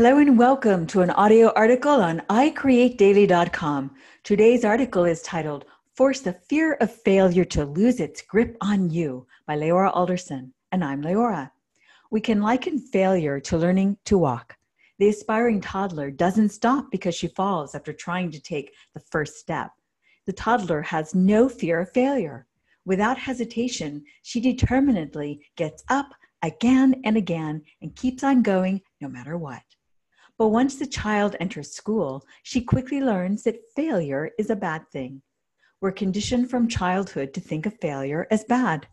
Hello and welcome to an audio article on iCreateDaily.com. Today's article is titled Force the Fear of Failure to Lose Its Grip on You by Leora Alderson, and I'm Leora. We can liken failure to learning to walk. The aspiring toddler doesn't stop because she falls after trying to take the first step. The toddler has no fear of failure. Without hesitation, she determinedly gets up again and again and keeps on going no matter what. But once the child enters school, she quickly learns that failure is a bad thing. We're conditioned from childhood to think of failure as bad.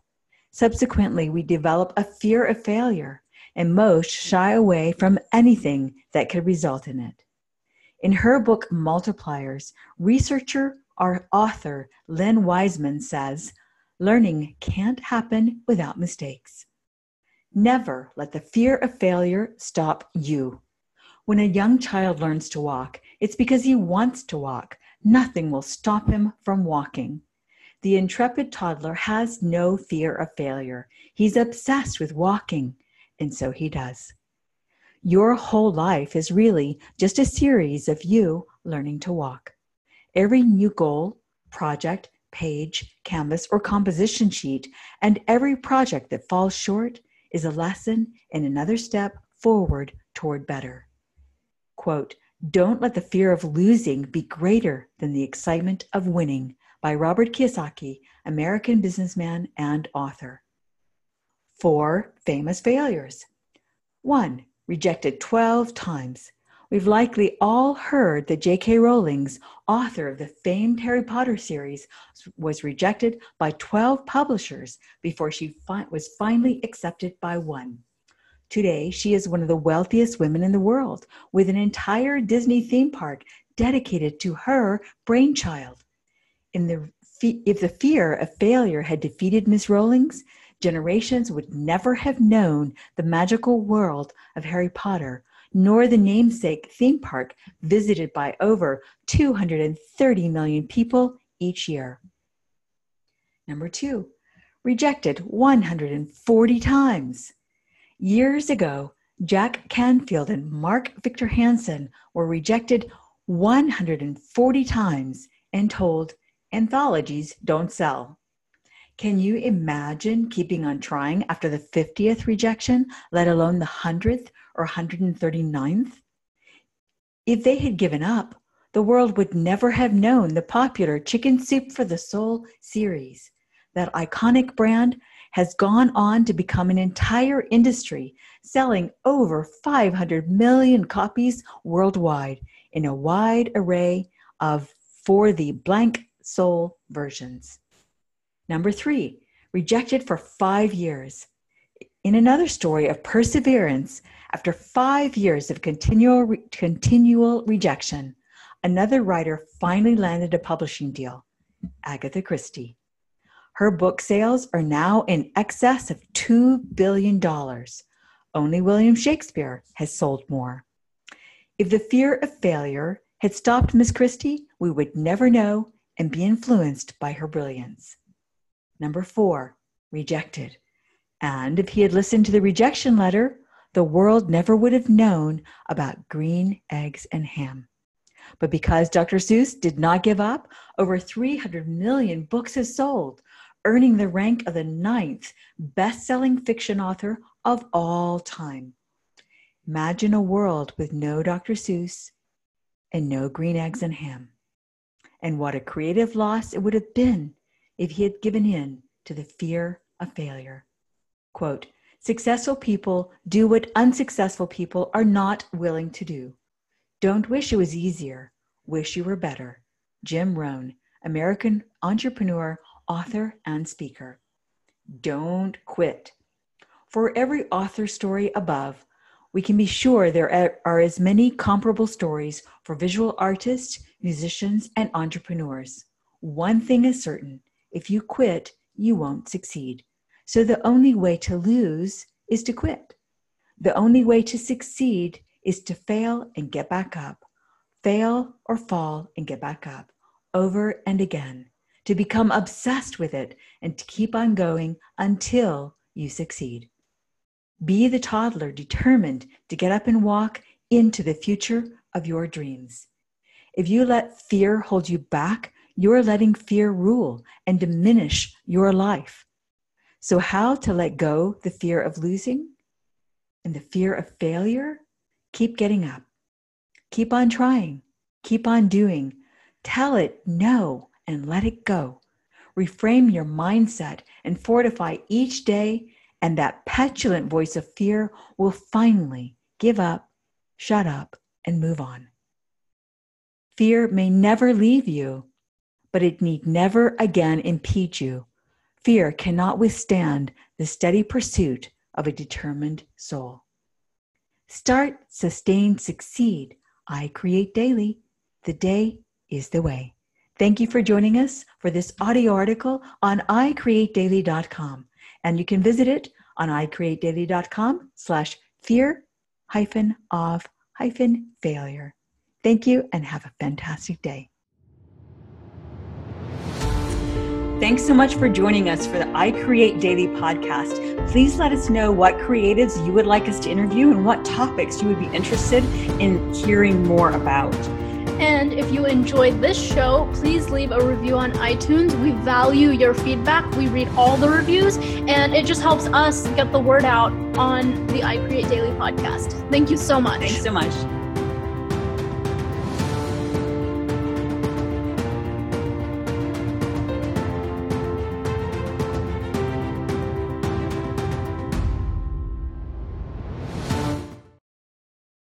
Subsequently, we develop a fear of failure, and most shy away from anything that could result in it. In her book Multipliers, researcher or author Liz Wiseman says, Learning can't happen without mistakes. Never let the fear of failure stop you. When a young child learns to walk, it's because he wants to walk. Nothing will stop him from walking. The intrepid toddler has no fear of failure. He's obsessed with walking, and so he does. Your whole life is really just a series of you learning to walk. Every new goal, project, page, canvas, or composition sheet, and every project that falls short is a lesson and another step forward toward better quote, Don't let the fear of losing be greater than the excitement of winning by Robert Kiyosaki, American businessman and author. Four famous failures. One, rejected 12 times. We've likely all heard that J.K. Rowling's, author of the famed Harry Potter series, was rejected by 12 publishers before she fi- was finally accepted by one. Today, she is one of the wealthiest women in the world, with an entire Disney theme park dedicated to her brainchild. In the, if the fear of failure had defeated Miss Rowling's, generations would never have known the magical world of Harry Potter, nor the namesake theme park visited by over 230 million people each year. Number two, rejected 140 times. Years ago, Jack Canfield and Mark Victor Hansen were rejected 140 times and told anthologies don't sell. Can you imagine keeping on trying after the 50th rejection, let alone the 100th or 139th? If they had given up, the world would never have known the popular Chicken Soup for the Soul series. That iconic brand has gone on to become an entire industry, selling over 500 million copies worldwide in a wide array of for the blank soul versions. Number three, rejected for five years. In another story of perseverance, after five years of continual, re- continual rejection, another writer finally landed a publishing deal Agatha Christie. Her book sales are now in excess of $2 billion. Only William Shakespeare has sold more. If the fear of failure had stopped Miss Christie, we would never know and be influenced by her brilliance. Number four, rejected. And if he had listened to the rejection letter, the world never would have known about green eggs and ham. But because Dr. Seuss did not give up, over 300 million books have sold, earning the rank of the ninth best selling fiction author of all time. Imagine a world with no Dr. Seuss and no green eggs and ham. And what a creative loss it would have been if he had given in to the fear of failure. Quote, Successful people do what unsuccessful people are not willing to do. Don't wish it was easier, wish you were better. Jim Rohn, American entrepreneur, author, and speaker. Don't quit. For every author story above, we can be sure there are as many comparable stories for visual artists, musicians, and entrepreneurs. One thing is certain if you quit, you won't succeed. So the only way to lose is to quit. The only way to succeed is to fail and get back up. Fail or fall and get back up over and again to become obsessed with it and to keep on going until you succeed. Be the toddler determined to get up and walk into the future of your dreams. If you let fear hold you back, you're letting fear rule and diminish your life. So, how to let go the fear of losing and the fear of failure? Keep getting up. Keep on trying. Keep on doing. Tell it no and let it go. Reframe your mindset and fortify each day, and that petulant voice of fear will finally give up, shut up, and move on. Fear may never leave you, but it need never again impede you. Fear cannot withstand the steady pursuit of a determined soul. Start, sustain, succeed. I create daily. The day is the way. Thank you for joining us for this audio article on icreatedaily.com. And you can visit it on icreatedaily.com slash fear hyphen of hyphen failure. Thank you and have a fantastic day. Thanks so much for joining us for the I Create Daily podcast. Please let us know what creatives you would like us to interview and what topics you would be interested in hearing more about. And if you enjoyed this show, please leave a review on iTunes. We value your feedback. We read all the reviews, and it just helps us get the word out on the I Create Daily podcast. Thank you so much. Thanks so much.